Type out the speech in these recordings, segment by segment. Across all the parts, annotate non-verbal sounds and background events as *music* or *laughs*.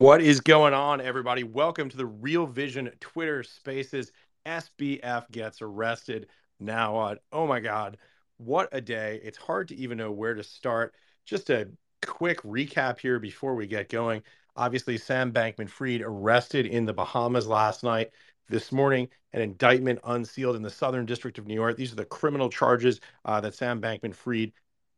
What is going on, everybody? Welcome to the Real Vision Twitter Spaces. SBF gets arrested. Now on. Oh my God, what a day! It's hard to even know where to start. Just a quick recap here before we get going. Obviously, Sam Bankman Fried arrested in the Bahamas last night. This morning, an indictment unsealed in the Southern District of New York. These are the criminal charges uh, that Sam Bankman Fried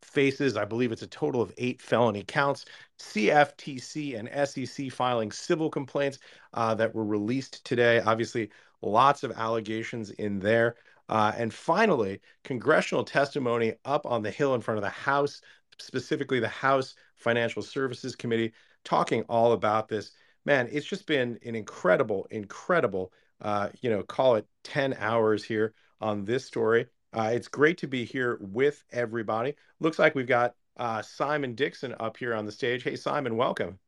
faces. I believe it's a total of eight felony counts. CFTC and SEC filing civil complaints uh, that were released today. Obviously, lots of allegations in there. Uh, and finally, congressional testimony up on the Hill in front of the House, specifically the House Financial Services Committee, talking all about this. Man, it's just been an incredible, incredible, uh, you know, call it 10 hours here on this story. Uh, it's great to be here with everybody. Looks like we've got uh, Simon Dixon up here on the stage. Hey, Simon, welcome.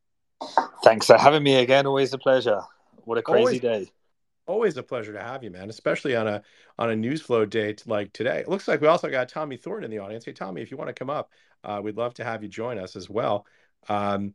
Thanks for having me again. Always a pleasure. What a crazy always, day. Always a pleasure to have you, man. Especially on a on a news flow day like today. It looks like we also got Tommy Thornton in the audience. Hey, Tommy, if you want to come up, uh, we'd love to have you join us as well. Um,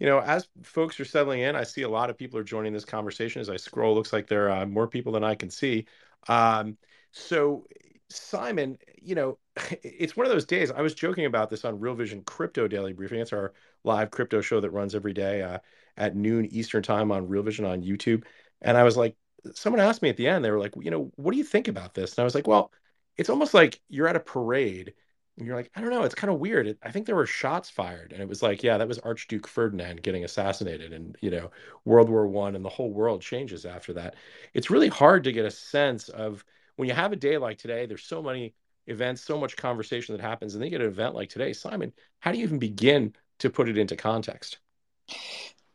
you know, as folks are settling in, I see a lot of people are joining this conversation. As I scroll, looks like there are more people than I can see. Um, so Simon, you know, *laughs* it's one of those days. I was joking about this on Real Vision Crypto Daily Briefing. It's our live crypto show that runs every day uh, at noon Eastern Time on Real Vision on YouTube. And I was like, someone asked me at the end, they were like, you know, what do you think about this? And I was like, well, it's almost like you're at a parade and you're like, I don't know, it's kind of weird. It, I think there were shots fired, and it was like, yeah, that was Archduke Ferdinand getting assassinated, and you know, World War One, and the whole world changes after that. It's really hard to get a sense of when you have a day like today, there's so many events, so much conversation that happens, and then you get an event like today. Simon, how do you even begin to put it into context?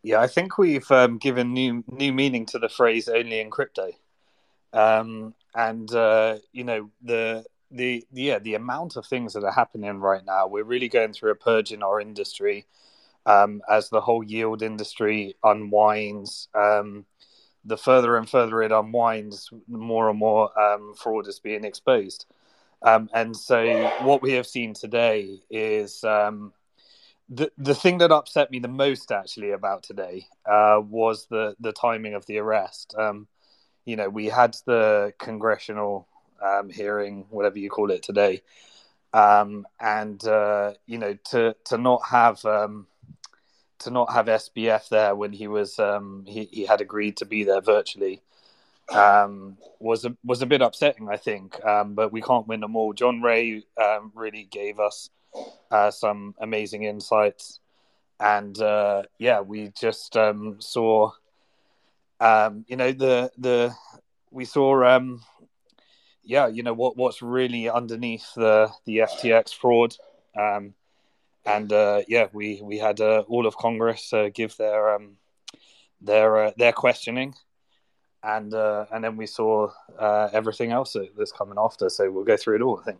Yeah, I think we've um, given new new meaning to the phrase "only in crypto," um, and uh, you know the the yeah the amount of things that are happening right now. We're really going through a purge in our industry um, as the whole yield industry unwinds. Um, the further and further it unwinds, the more and more um, fraud is being exposed. Um, and so, what we have seen today is um, the the thing that upset me the most, actually, about today uh, was the the timing of the arrest. Um, you know, we had the congressional um, hearing, whatever you call it, today, um, and uh, you know, to to not have to not have SBF there when he was um, he, he had agreed to be there virtually um, was a was a bit upsetting, I think. Um, but we can't win them all. John Ray um, really gave us uh, some amazing insights, and uh, yeah, we just um, saw, um, you know, the the we saw, um, yeah, you know what what's really underneath the the FTX fraud. Um, and uh, yeah, we we had uh, all of Congress uh, give their um, their uh, their questioning, and uh, and then we saw uh, everything else that's coming after. So we'll go through it all. I think.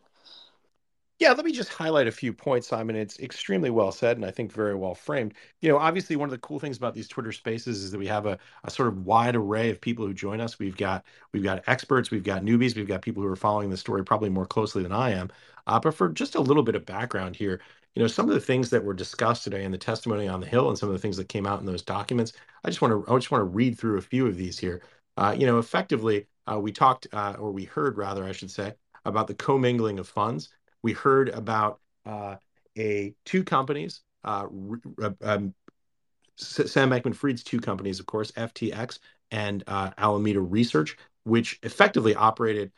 Yeah, let me just highlight a few points, Simon. It's extremely well said and I think very well framed. You know, obviously, one of the cool things about these Twitter Spaces is that we have a, a sort of wide array of people who join us. We've got we've got experts, we've got newbies, we've got people who are following the story probably more closely than I am. Uh, but for just a little bit of background here, you know, some of the things that were discussed today in the testimony on the Hill and some of the things that came out in those documents, I just want to I just want to read through a few of these here. Uh, you know, effectively, uh, we talked uh, or we heard rather, I should say, about the commingling of funds. We heard about uh, a two companies, uh, um, Sam Bankman-Fried's two companies, of course, FTX and uh, Alameda Research, which effectively operated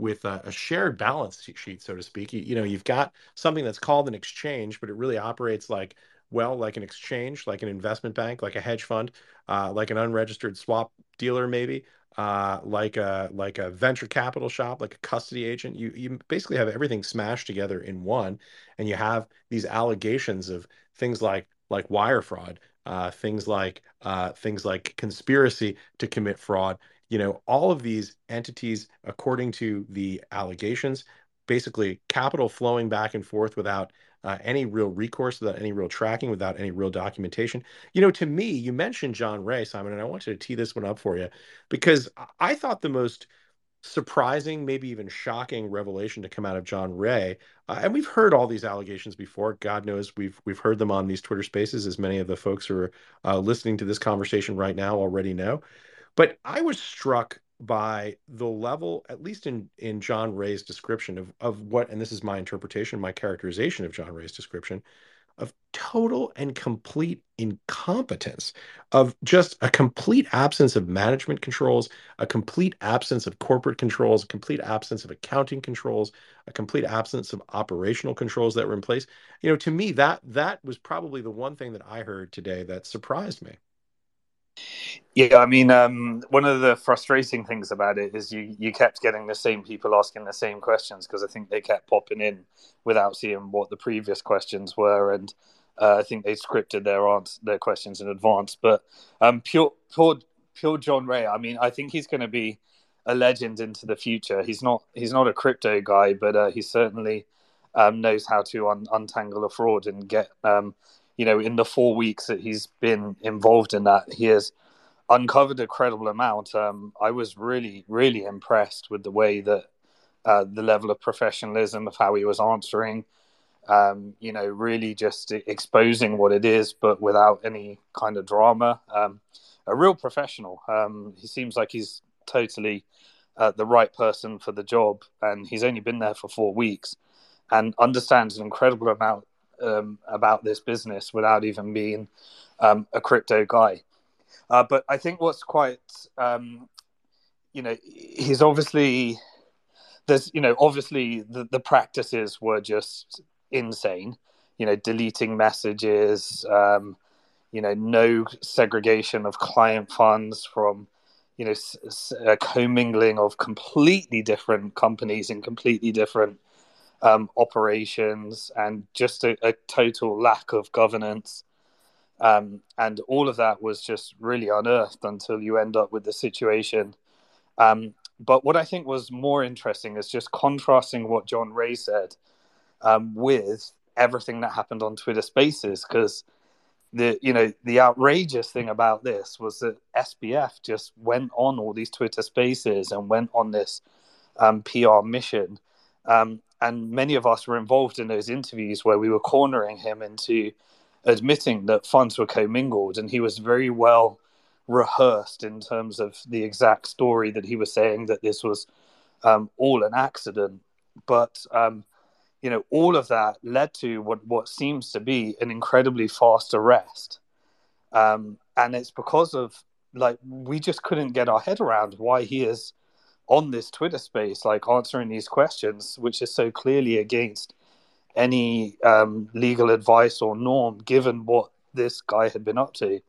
with a, a, shared balance sheet, so to speak. You, you, know, you've got something that's called an exchange, but it really operates like, well, like an exchange, like an investment bank, like a hedge fund, uh, like an unregistered swap dealer, maybe, uh, like a like a venture capital shop, like a custody agent. You you basically have everything smashed together in one, and you have these allegations of things like like wire fraud, uh, things like uh, things like conspiracy to commit fraud you know, all of these entities, according to the allegations, basically capital flowing back and forth without uh, any real recourse, without any real tracking, without any real documentation. You know, to me, you mentioned John Ray, Simon, and I wanted to tee this one up for you because I thought the most surprising, maybe even shocking revelation to come out of John Ray. Uh, and we've heard all these allegations before. God knows we've we've heard them on these Twitter Spaces, as many of the folks who are uh, listening to this conversation right now already know. But I was struck by the level, at least in in John Ray's description of of what, and this is my interpretation, my characterization of John Ray's description, of total and complete incompetence, of just a complete absence of management controls, a complete absence of corporate controls, a complete absence of accounting controls, a complete absence of operational controls that were in place. You know, to me, that that was probably the one thing that I heard today that surprised me. Yeah, I mean, um, one of the frustrating things about it is you, you kept getting the same people asking the same questions because I think they kept popping in without seeing what the previous questions were, and uh, I think they scripted their answer, their questions in advance. But um, pure, pure, pure John Ray. I mean, I think he's going to be a legend into the future. He's not he's not a crypto guy, but uh, he certainly um, knows how to un- untangle a fraud and get um, you know, in the four weeks that he's been involved in that, he has uncovered a credible amount. Um, I was really, really impressed with the way that uh, the level of professionalism of how he was answering. Um, you know, really just exposing what it is, but without any kind of drama. Um, a real professional. Um, he seems like he's totally uh, the right person for the job, and he's only been there for four weeks and understands an incredible amount um, about this business without even being um, a crypto guy. Uh, but I think what's quite, um, you know, he's obviously there's, you know, obviously the, the practices were just insane. You know, deleting messages, um, you know, no segregation of client funds from, you know, a commingling of completely different companies in completely different um, operations and just a, a, total lack of governance. Um, and all of that was just really unearthed until you end up with the situation. Um, but what I think was more interesting is just contrasting what John Ray said um, with everything that happened on Twitter Spaces, because the you know the outrageous thing about this was that SBF just went on all these Twitter Spaces and went on this um, PR mission um, and many of us were involved in those interviews where we were cornering him into admitting that funds were commingled, and he was very well rehearsed in terms of the exact story that he was saying that this was um, all an accident. But um, you know, all of that led to what what seems to be an incredibly fast arrest, um, and it's because of like we just couldn't get our head around why he is on this Twitter space, like answering these questions, which is so clearly against any um, legal advice or norm, given what this guy had been up to.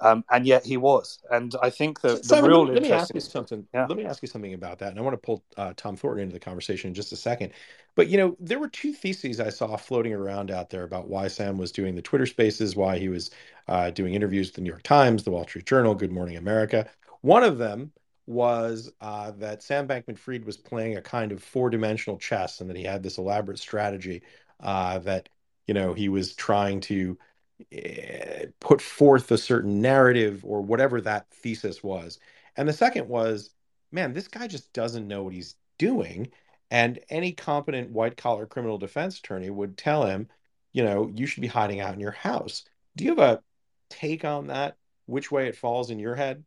Um, and yet he was. And I think the, the Simon, real let me ask you something. Yeah. Let me ask you something about that. And I want to pull uh, Tom Thornton into the conversation in just a second. But you know, there were two theses I saw floating around out there about why Sam was doing the Twitter Spaces, why he was uh, doing interviews with the New York Times, the Wall Street Journal, Good Morning America. One of them was uh, that Sam Bankman Fried was playing a kind of four dimensional chess and that he had this elaborate strategy uh, that, you know, he was trying to uh, put forth a certain narrative or whatever that thesis was. And the second was, man, this guy just doesn't know what he's doing. And any competent white collar criminal defense attorney would tell him, you know, you should be hiding out in your house. Do you have a take on that? Which way it falls in your head?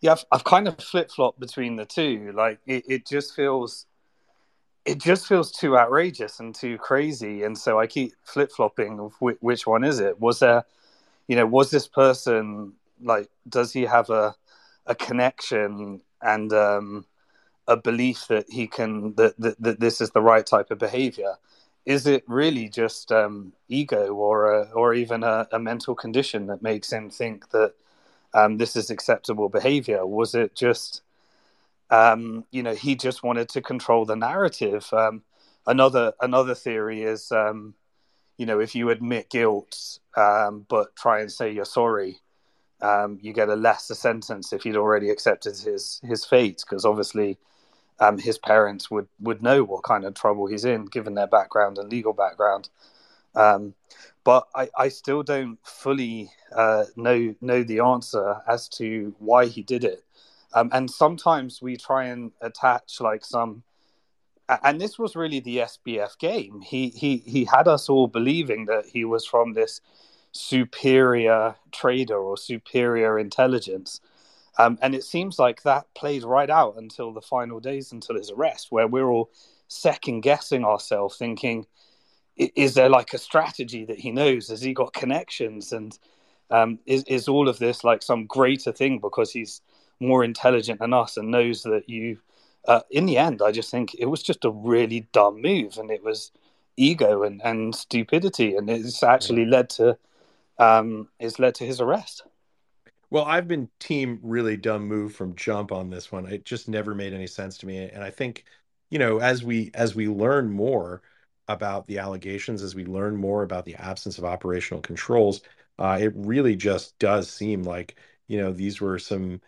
Yeah, I've, I've kind of flip flopped between the two. Like it, it just feels, it just feels too outrageous and too crazy, and so I keep flip flopping of which, which one is it? Was there, you know, was this person like, does he have a a connection and um, a belief that he can that, that that this is the right type of behavior? Is it really just um, ego or a, or even a, a mental condition that makes him think that? Um, this is acceptable behavior? Was it just, um, you know, he just wanted to control the narrative? Um, another another theory is, um, you know, if you admit guilt um, but try and say you're sorry, um, you get a lesser sentence if he'd already accepted his his fate, because obviously. his parents would, would know what kind of trouble he's in, given their background and legal background. Um, but I, I still don't fully uh, know know the answer as to why he did it. Um, and sometimes we try and attach like some, and this was really the SBF game. He he he had us all believing that he was from this superior trader or superior intelligence. Um, and it seems like that played right out until the final days until his arrest, where we're all second guessing ourselves, thinking, is there like a strategy that he knows? Has he got connections? And um, is, is all of this like some greater thing because he's more intelligent than us and knows that you, uh, in the end, I just think it was just a really dumb move and it was ego and, and stupidity. And it's actually led to, um, it's led to his arrest. Well, I've been team really dumb move from jump on this one. It just never made any sense to me. And I think, you know, as we as we learn more about the allegations, as we learn more about the absence of operational controls, uh, it really just does seem like, you know, these were some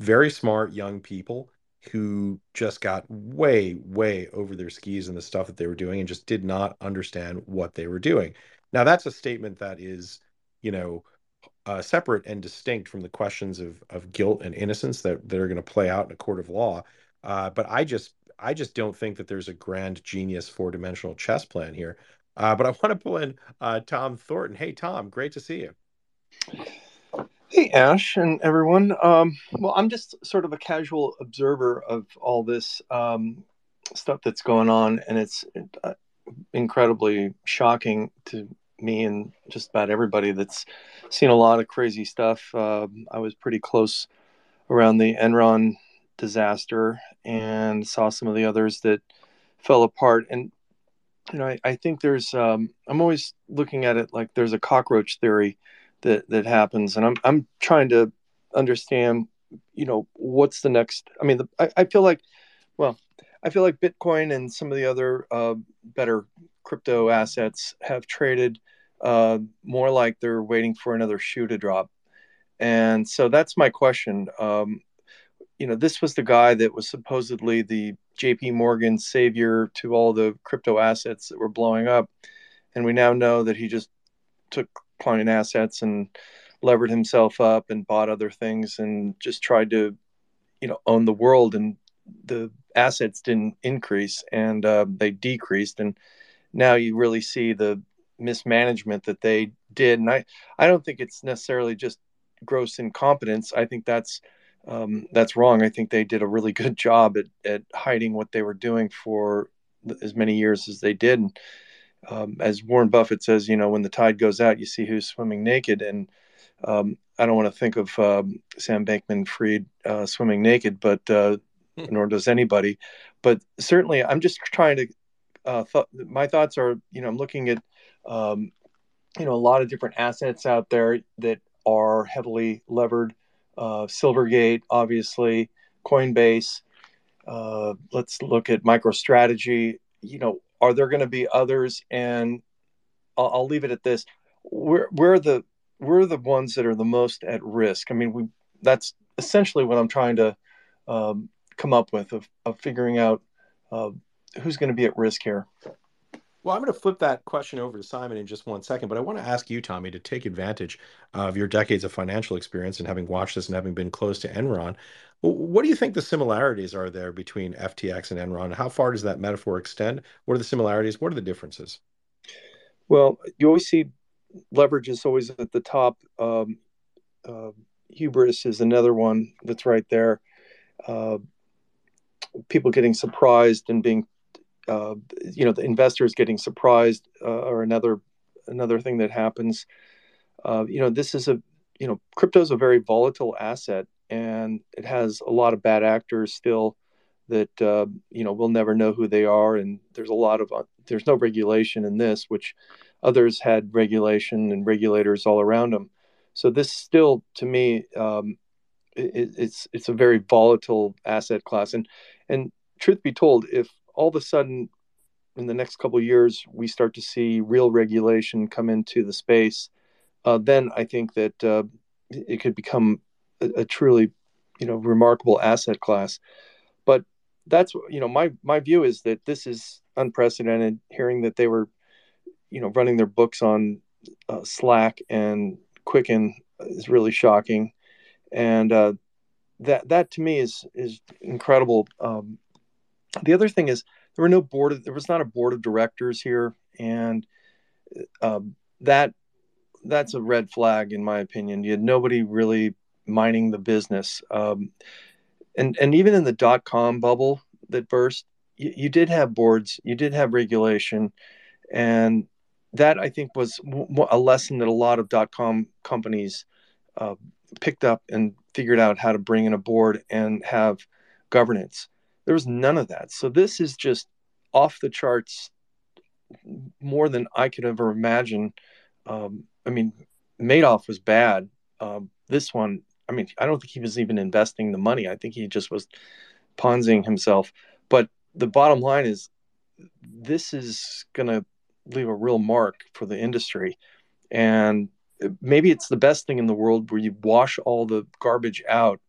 very smart young people who just got way, way over their skis in the stuff that they were doing and just did not understand what they were doing. Now, that's a statement that is, you know, uh, separate and distinct from the questions of of guilt and innocence that that are going to play out in a court of law. Uh, but I just I just don't think that there's a grand genius four dimensional chess plan here. Uh, but I want to pull in uh, Tom Thornton. Hey, Tom, great to see you. Hey, Ash, and everyone. Um, well, I'm just sort of a casual observer of all this um, stuff that's going on, and it's uh, incredibly shocking to me and just about everybody that's seen a lot of crazy stuff. Uh, I was pretty close around the Enron disaster and saw some of the others that fell apart. And you know, I, I think there's um, I'm always looking at it like there's a cockroach theory that that happens, and I'm I'm trying to understand, you know, what's the next. I mean, the, I, I feel like, well, I feel like Bitcoin and some of the other uh, better crypto assets have traded uh, more like they're waiting for another shoe to drop. And so that's my question. Um, you know, this was the guy that was supposedly the JP Morgan savior to all the crypto assets that were blowing up. And we now know that he just took client assets and levered himself up and bought other things and just tried to, you know, own the world. And the assets didn't increase and uh, they decreased. And now you really see the mismanagement that they did. And I, I don't think it's necessarily just gross incompetence. I think that's um, that's wrong. I think they did a really good *laughs* job at, at hiding what they were doing for as many years as they did. And, um, as Warren Buffett says, you know, when the tide goes out, you see who's swimming naked. And um, I don't want to think of um, Sam Bankman Fried uh, swimming naked, but uh, hmm. nor does anybody. But certainly, I'm just trying to. Uh, th- my thoughts are, you know, I'm looking at, um, you know, a lot of different assets out there that are heavily levered. Uh, Silvergate, obviously, Coinbase. Uh, let's look at MicroStrategy. You know, are there going to be others? And I'll, I'll, leave it at this: we're we're the we're the ones that are the most at risk. I mean, we that's essentially what I'm trying to um, come up with of, of figuring out uh, who's going to be at risk here. Well, I'm going to flip that question over to Simon in just one second, but I want to ask you, Tommy, to take advantage of your decades of financial experience and having watched this and having been close to Enron. What do you think the similarities are there between FTX and Enron? How far does that metaphor extend? What are the similarities? What are the differences? Well, you always see leverage is always at the top. Um, uh, hubris is another one that's right there. Uh, people getting surprised and being uh, you know the investors getting surprised uh, or another another thing that happens. Uh, you know this is a you know crypto is a very volatile asset and it has a lot of bad actors still that uh, you know we'll never know who they are and there's a lot of uh, there's no regulation in this which others had regulation and regulators all around them so this still to me um, it, it's it's a very volatile asset class. And and truth be told if all of a sudden in the next couple of years we start to see real regulation come into the space uh, then i think that uh, it could become a, a, truly you know remarkable asset class but that's you know my my view is that this is unprecedented hearing that they were you know running their books on uh, slack and quicken is really shocking and uh, that that to me is is incredible. Um, the other thing is there were no board of, there was not a board of directors here, and um, that that's a red flag in my opinion. You had nobody really mining the business, um, and and even in the dot com bubble that burst, you, you did have boards, you did have regulation, and that I think was a lesson that a lot of dot com companies uh, picked up and figured out how to bring in a board and have governance. There was none of that. So this is just off the charts more than I could ever imagine. Um, I mean, Madoff was bad. Um, this one, I mean, I don't think he was even investing the money. I think he just was ponzing himself. But the bottom line is, this is going to leave a real mark for the industry. And maybe it's the best thing in the world where you wash all the garbage out,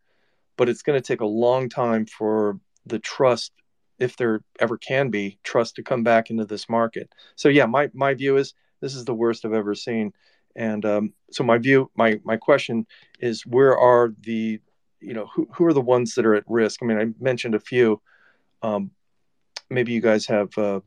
but it's going to take a long time for the trust, if there ever can be trust, to come back into this market. So yeah, my my view is this is the worst I've ever seen. And um, so my view, my my question is, where are the, you know, who who are the ones that are at risk? I mean, I mentioned a few. Um, maybe you guys have uh,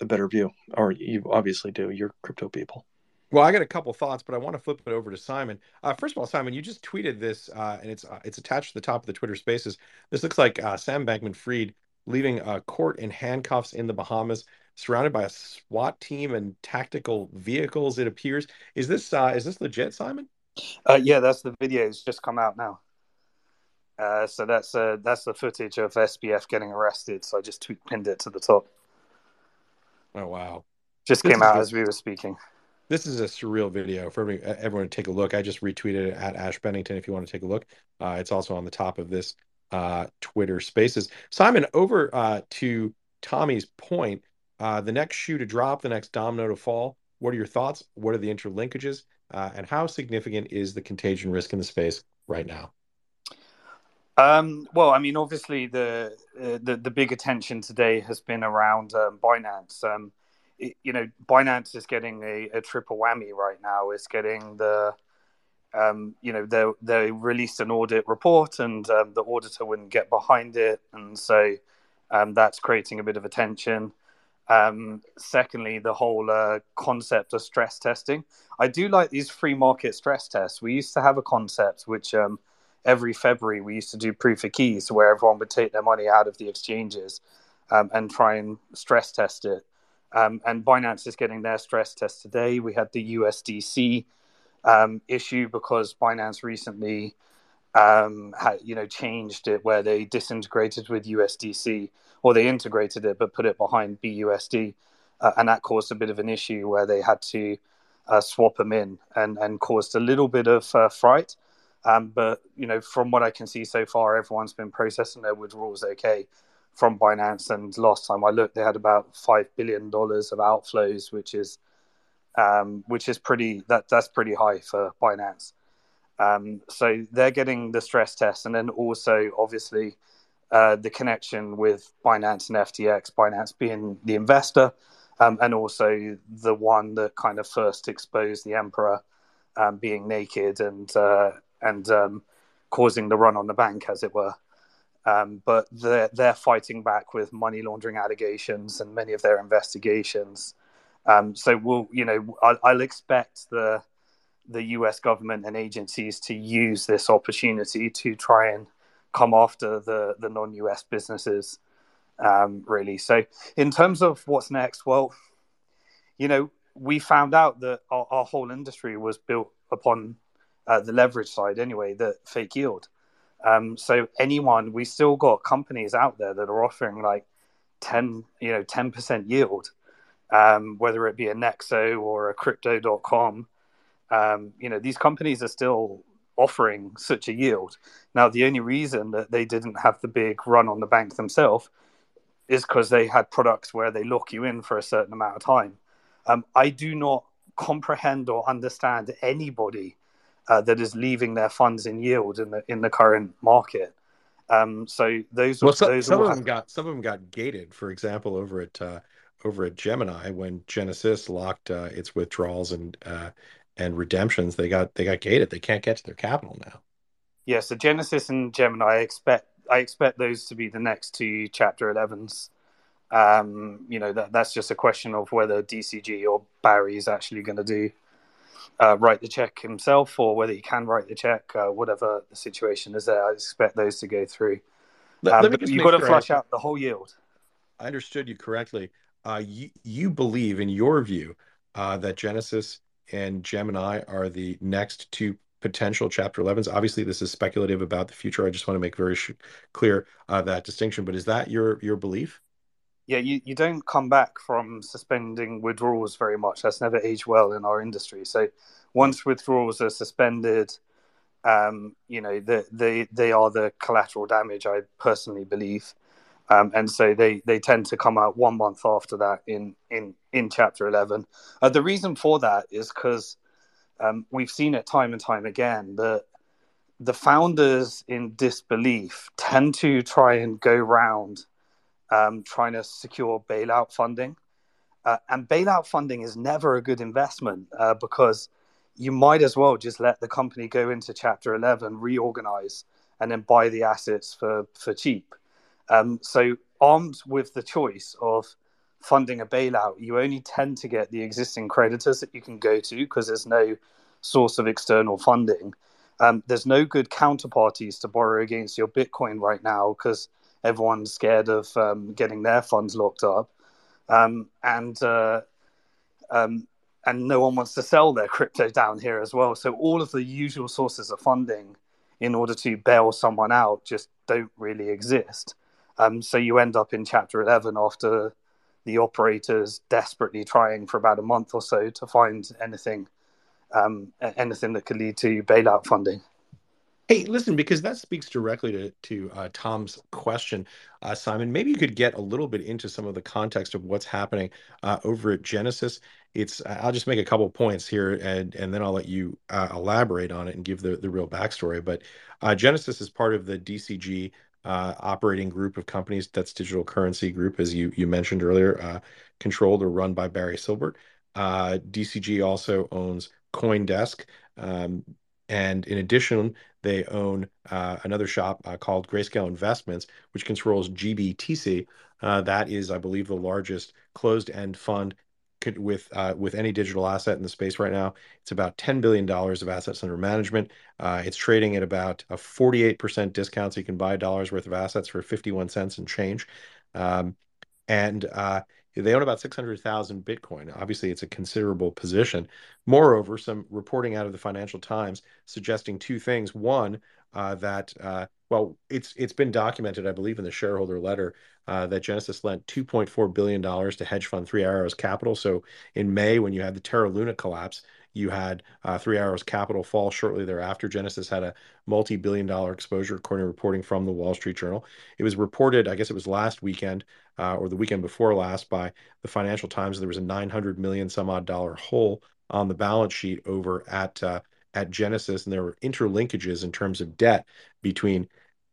a better view, or you obviously do. You're crypto people. Well, I got a couple thoughts, but I want to flip it over to Simon. Uh, first of all, Simon, you just tweeted this, uh, and it's uh, it's attached to the top of the Twitter Spaces. This looks like uh, Sam Bankman-Fried leaving a court in handcuffs in the Bahamas, surrounded by a SWAT team and tactical vehicles. It appears. Is this uh, is this legit, Simon? Uh, yeah, that's the video. It's just come out now. so that's that's the footage of SBF getting arrested. So I just tweet pinned it to the top. Oh wow! Just this came out good. as we were speaking. This is a surreal video for everyone to take a look. I just retweeted it at Ash Bennington if you want to take a look. Uh, it's also on the top of this uh, Twitter Spaces. Simon, over uh, to Tommy's point. Uh, the next shoe to drop, the next domino to fall. What are your thoughts? What are the interlinkages? Uh, and how significant is the contagion risk in the space right now? Um, well, I mean, obviously the, uh, the the big attention today has been around um, Binance. Um, you know, Binance is getting a, a triple whammy right now. It's getting the, um, you know, they they released an audit report, and um, the auditor wouldn't get behind it, and so um, that's creating a bit of attention. Um, secondly, the whole uh, concept of stress testing. I do like these free market stress tests. We used to have a concept which um, every February we used to do proof of keys, where everyone would take their money out of the exchanges um, and try and stress test it. Um, and Binance is getting their stress test today. We had the USDC um, issue because Binance recently um, had, you know, changed it where they disintegrated with USDC or they integrated it but put it behind BUSD, uh, and that caused a bit of an issue where they had to uh, swap them in and and caused a little bit of uh, fright. Um, but you know, from what I can see so far, everyone's been processing their withdrawals okay from Binance. And last time I looked, they had about five billion dollars of outflows, which is um, which is pretty that that's pretty high for Binance. Um, so they're getting the stress test, and then also obviously uh, the connection with Binance and FTX. Binance being the investor, um, and also the one that kind of first exposed the emperor um, being naked and uh, and um, causing the run on the bank, as it were. Um, but they're, they're fighting back with money laundering allegations and many of their investigations. Um, so we'll, you know, I'll, I'll, expect the the U.S. government and agencies to use this opportunity to try and come after the the non-U.S. businesses. Um, really. So in terms of what's next, well, you know, we found out that our, our whole industry was built upon uh, the leverage side anyway, the fake yield. Um, so anyone, we still got companies out there that are offering like 10, you know, 10% yield, um, whether it be a Nexo or a crypto.com. Um, you know, these companies are still offering such a yield. Now, the only reason that they didn't have the big run on the bank themselves is because they had products where they lock you in for a certain amount of time. Um, I do not comprehend or understand anybody uh, that is leaving their funds in yield in the in the current market. Um, so those well, some, those some of them got some of them got gated. For example, over at uh, over at Gemini, when Genesis locked uh, its withdrawals and uh, and redemptions, they got they got gated. They can't get to their capital now. Yeah, so Genesis and Gemini, I expect I expect those to be the next two Chapter 11s. Um, you know, that, that's just a question of whether DCG or Barry is actually going to do uh, write the check himself or whether he can write the check, uh, whatever the situation is there. I expect those to go through. Let, um, let you've got to flush out the whole yield. I understood you correctly. Uh, you, you believe, in your view, uh, that Genesis and Gemini are the next two potential Chapter 11s. Obviously, this is speculative about the future. I just want to make very sh- clear uh, that distinction. But is that your your belief? Yeah, you, you don't come back from suspending withdrawals very much. That's never aged well in our industry. So once withdrawals are suspended, um, you know, the, they they are the collateral damage. I personally believe. Um, and so they, they tend to come out one month after that in in in chapter 11 uh, the reason for that is because um, we've seen it time and time again that the founders in disbelief tend to try and go round um, trying to secure bailout funding uh, and bailout funding is never a good investment uh, because you might as well just let the company go into chapter 11 reorganize and then buy the assets for for cheap um, so, armed with the choice of funding a bailout, you only tend to get the existing creditors that you can go to because there's no source of external funding. Um, there's no good counterparties to borrow against your Bitcoin right now because everyone's scared of um, getting their funds locked up, um, and uh, um, and no one wants to sell their crypto down here as well. So all of the usual sources of funding in order to bail someone out just don't really exist. Um, so you end up in chapter 11 after the operators desperately trying for about a month or so to find anything um, anything that could lead to bailout funding. Hey, listen, because that speaks directly to to uh, Tom's question, uh, Simon. Maybe you could get a little bit into some of the context of what's happening uh, over at Genesis. It's I'll just make a couple points here, and and then I'll let you uh, elaborate on it and give the the real backstory. But uh, Genesis is part of the DCG uh, operating group of companies. That's Digital Currency Group, as you you mentioned earlier, controlled or run by Barry Silbert. DCG also owns CoinDesk, um, and in addition, they own uh, another shop uh, called Grayscale Investments, which controls GBTC. Uh, that is, I believe, the largest closed-end fund with uh, with any digital asset in the space right now. It's about $10 billion of assets under management. Uh, it's trading at about a 48% discount, so you can buy dollar's worth of assets for 51 cents and change. Um, and uh, they own about 600,000 Bitcoin. Obviously, it's a considerable position. Moreover, some reporting out of the Financial Times suggesting two things. One, uh, that uh, well, it's it's been documented, I believe, in the shareholder letter uh, that Genesis lent 2.4 billion dollars to hedge fund Three Arrows Capital. So in May, when you had the Terra Luna collapse, you had uh, Three Arrows Capital fall shortly thereafter. Genesis had a multi-billion dollar exposure, according to reporting from the Wall Street Journal. It was reported, I guess it was last weekend uh, or the weekend before last, by the Financial Times. There was a 900 million some odd dollar hole on the balance sheet over at uh, at Genesis, and there were interlinkages in terms of debt between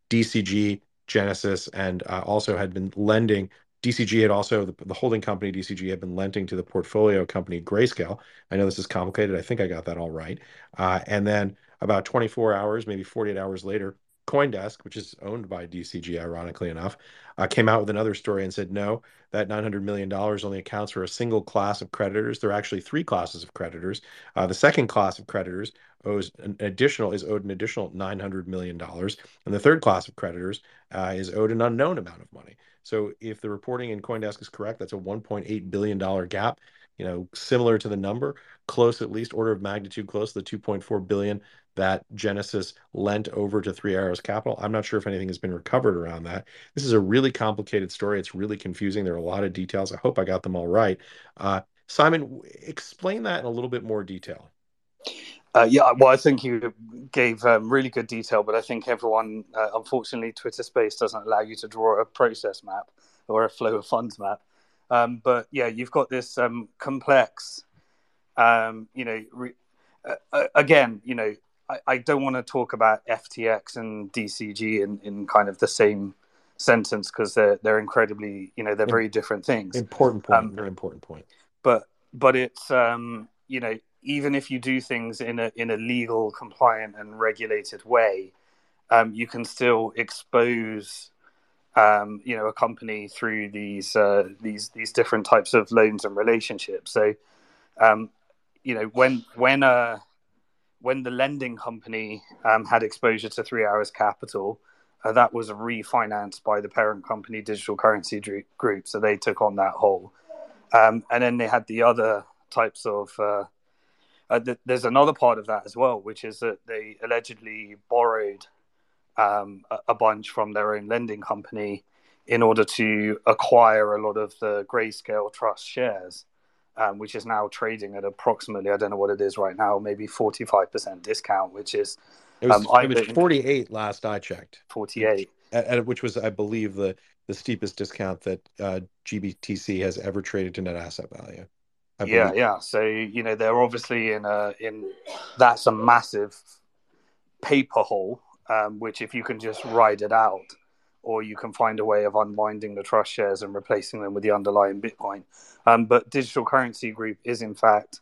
DCG, Genesis, and uh, also had been lending. DCG had also the, the, holding company DCG had been lending to the portfolio company Grayscale. I know this is complicated. I think I got that all right. Uh, and then about 24 hours, maybe 48 hours later, CoinDesk, which is owned by DCG, ironically enough, uh, came out with another story and said, no, that $900 million only accounts for a single class of creditors. There are actually three classes of creditors. Uh, the second class of creditors owes an additional is owed an additional $900 million. And the third class of creditors uh, is owed an unknown amount of money. So if the reporting in CoinDesk is correct, that's a $1.8 billion gap you know, similar to the number, close at least order of magnitude close to the 2.4 billion that Genesis lent over to Three Arrows Capital. I'm not sure if anything has been recovered around that. This is a really complicated story. It's really confusing. There are a lot of details. I hope I got them all right. Uh, Simon, explain that in a little bit more detail. Uh, yeah, well, I think you gave um, really good detail, but I think everyone, uh, unfortunately, Twitter Space doesn't allow you to draw a process map or a flow of funds map. Um, but yeah, you've got this um, complex, um, you know, re- uh, uh again, you know, I, I don't want to talk about FTX and DCG in, in kind of the same sentence because they're they're incredibly, you know, they're very different things. Important point. Um, very important point. But but it's um, you know, even if you do things in a in a legal, compliant, and regulated way, um, you can still expose um, you know a company through these uh, these these different types of loans and relationships. So um, you know when when uh, when the lending company um, had exposure to Three Arrows Capital, uh, that was refinanced by the parent company Digital Currency Group, so they took on that whole. Um, and then they had the other types of. Uh, uh, th- there's another part of that as well, which is that they allegedly borrowed um, a, a, bunch from their own lending company in order to acquire a lot of the Grayscale Trust shares, um, which is now trading at approximately, I don't know what it is right now, maybe 45% discount, which is. It was, um, it was 48 last I checked. 48. which was, I believe, the, the steepest discount that uh, GBTC has ever traded to net asset value. Yeah, yeah. So you know they're obviously in a in that's a massive paper hole um, which if you can just ride it out, or you can find a way of unwinding the trust shares and replacing them with the underlying Bitcoin. Um, but Digital Currency Group is in fact,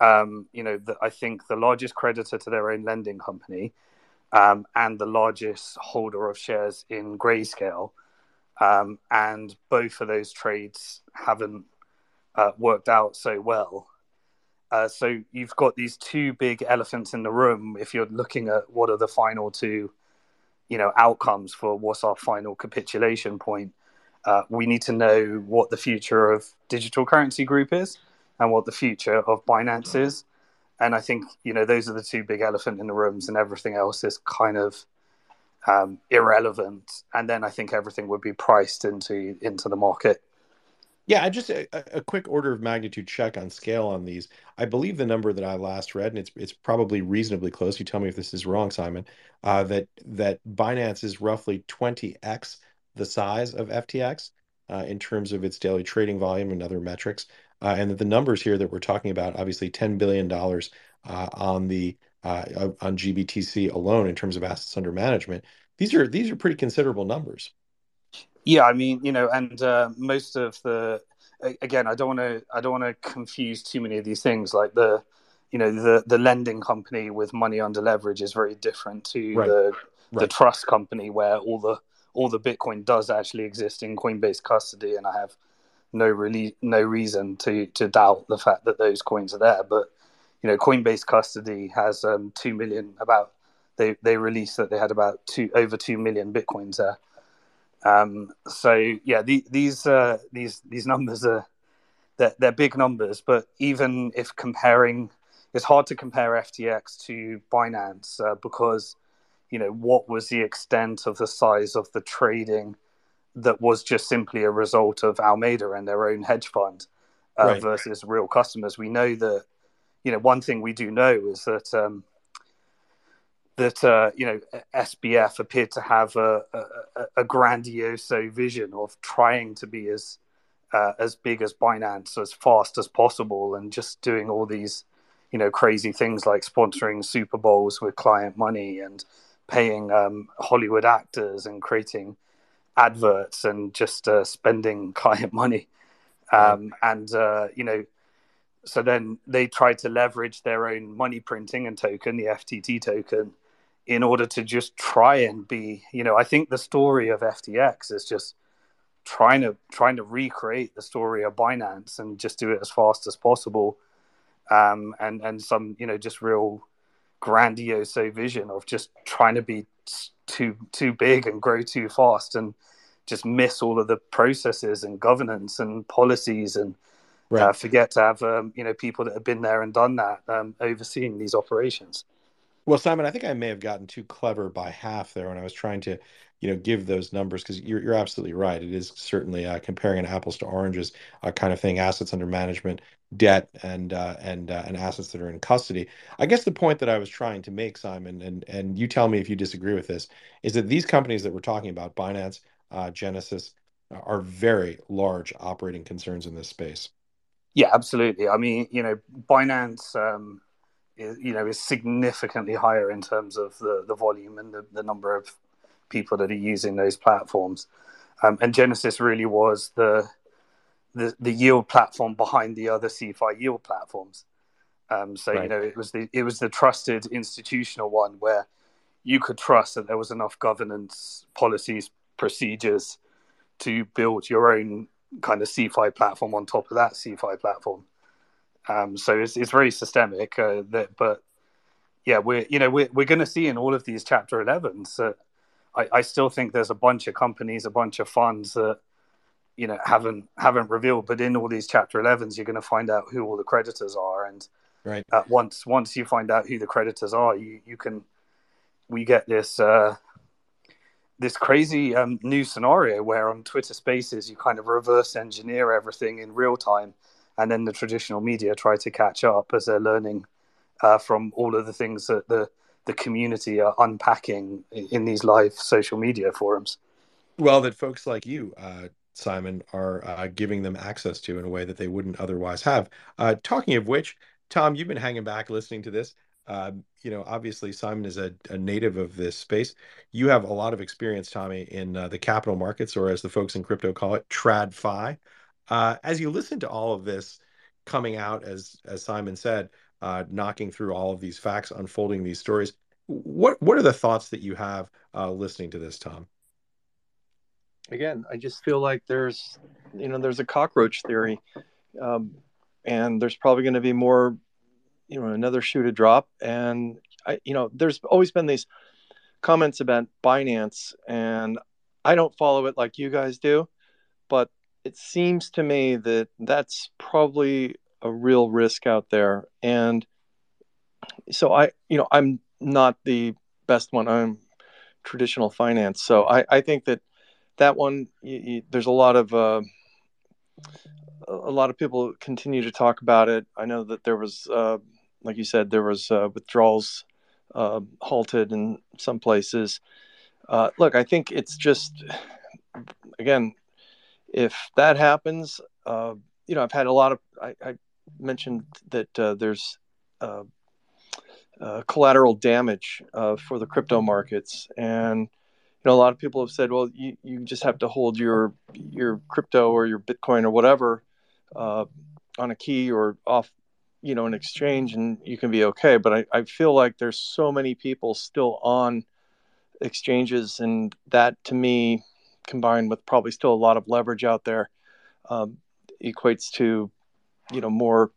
um, you know, the, I think the largest creditor to their own lending company um, and the largest holder of shares in Grayscale. Um, and both of those trades haven't uh, worked out so well. Uh, so you've got these two big elephants in the room. If you're looking at what are the final two, you know, outcomes for what's our final capitulation point, uh, we need to know what the future of digital currency group is and what the future of Binance is. And I think you know those are the two big elephant in the rooms, and everything else is kind of um, irrelevant. And then I think everything would be priced into into the market yeah, I just a, a quick order of magnitude check on scale on these. I believe the number that I last read, and it's it's probably reasonably close. You tell me if this is wrong, Simon. Uh, that that Binance is roughly twenty x the size of FTX uh, in terms of its daily trading volume and other metrics, uh, and that the numbers here that we're talking about, obviously, ten billion dollars uh, on the uh, on GBTC alone in terms of assets under management. These are these are pretty considerable numbers. Yeah, I mean, you know, and uh, most of the again, I don't want to I don't want to confuse too many of these things. Like the, you know, the the lending company with money under leverage is very different to right. the right. the trust company where all the all the Bitcoin does actually exist in Coinbase custody, and I have no really no reason to to doubt the fact that those coins are there. But you know, Coinbase custody has um, two million about they they released that they had about two over two million bitcoins there. Um, so yeah, the, these uh, these these numbers are they're, they're big numbers, but even if comparing, it's hard to compare FTX to Binance uh, because you know what was the extent of the size of the trading that was just simply a result of Alameda and their own hedge fund uh, right. versus real customers. We know that you know one thing we do know is that um, that uh, you know SBF appeared to have a, a, a grandiose vision of trying to be as uh, as big as Binance as fast as possible, and just doing all these you know crazy things like sponsoring Super Bowls with client money and paying um, Hollywood actors and creating adverts and just uh, spending *laughs* client money, um, and uh, you know. So then they tried to leverage their own money printing and token, the FTT token, in order to just try and be, you know, I think the story of FTX is just trying to trying to recreate the story of Binance and just do it as fast as possible, um, and and some you know just real grandiose vision of just trying to be too too big and grow too fast and just miss all of the processes and governance and policies and right. uh, forget to have um, you know people that have been there and done that um, overseeing these operations. Well, Simon, I think I may have gotten too clever by half there when I was trying to, you know, give those numbers because you're you're absolutely right. It is certainly uh, comparing apples to oranges uh, kind of thing. Assets under management, debt, and uh, and uh, and assets that are in custody. I guess the point that I was trying to make, Simon, and and you tell me if you disagree with this, is that these companies that we're talking about, Binance, uh, Genesis, are very large operating concerns in this space. Yeah, absolutely. I mean, you know, Binance. Um you know is significantly higher in terms of the, the volume and the, the number of people that are using those platforms. Um, and Genesis really was the, the, the yield platform behind the other CeFi yield platforms. Um, so right. you know it was the it was the trusted institutional one where you could trust that there was enough governance, policies, procedures to build your own kind of CeFi platform on top of that CeFi platform. Um, so it's, it's very systemic. Uh, that, but yeah, we're you know we're we're going to see in all of these Chapter 11s that I, I still think there's a bunch of companies, a bunch of funds that you know haven't haven't revealed, but in all these Chapter 11s, you're going to find out who all the creditors are, and right uh, once once you find out who the creditors are, you you can we get this. Uh, this crazy um, new scenario where on Twitter Spaces you kind of reverse engineer everything in real time, and then the traditional media try to catch up as they're learning uh, from all of the things that the the community are unpacking in these live social media forums. Well, that folks like you, uh, Simon, are uh, giving them access to in a way that they wouldn't otherwise have. Uh, talking of which, Tom, you've been hanging back listening to this. Um, you know, obviously Simon is a, a, native of this space. You have a lot of experience, Tommy, in uh, the capital markets, or as the folks in crypto call it, TradFi. Uh, as you listen to all of this coming out, as as Simon said, uh, knocking through all of these facts, unfolding these stories, what what are the thoughts that you have uh, listening to this, Tom? Again, I just feel like there's, you know, there's a cockroach theory, um, and there's probably going to be more you know another shoe to drop and i you know there's always been these comments about binance and i don't follow it like you guys do but it seems to me that that's probably a real risk out there. And so i you know i'm not the best one. I'm traditional finance. So i i think that that one you, you, there's a lot of uh, a lot of people continue to talk about it. I know that there was uh, like you said, there was uh, withdrawals uh, halted in some places. Uh, look, I think it's just again, if that happens, uh, you know, I've had a lot of. I, I mentioned that uh, there's uh, collateral damage for the crypto markets, and you know, a lot of people have said, well, you, you just have to hold your your crypto or your Bitcoin or whatever on a key or off you know an exchange and you can be okay but I, I feel like there's so many people still on exchanges and that to me combined with probably still a lot of leverage out there um, equates to you know more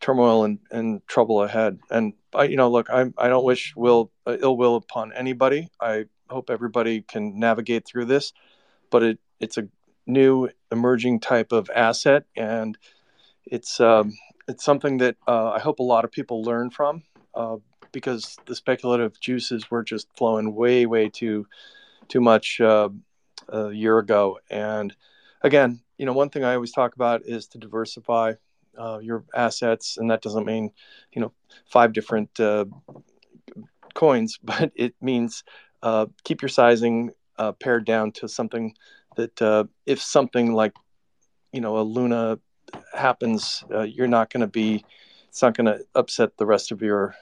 turmoil and, and trouble ahead. And I, you know look I, I don't wish will uh, ill will upon anybody. I hope everybody can navigate through this but it it's a new emerging type of asset and it's um, it's something that uh, I hope a lot of people learn from uh, because the speculative juices were just flowing way, way too too much uh, a year ago. And again, you know, one thing I always talk about is to diversify uh, your assets, and that doesn't mean you know five different uh, coins, *laughs* but it means uh, keep your sizing pared down to something that if something like you know a Luna happens, uh, you're not going to be. It's not going to upset the rest of your,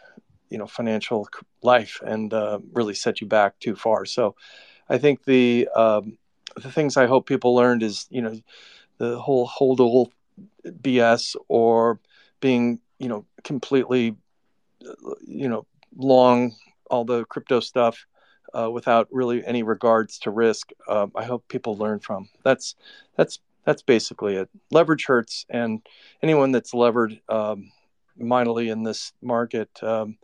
you know, financial life and uh, really set you back too far. So, I think the um, the things I hope people learned is you know the whole holdable BS or being you know completely you know long all the crypto stuff uh, without really any regards to risk. Uh, I hope people learn from that's that's that's basically it. Leverage hurts, and anyone that's levered um, mightily in this market, um,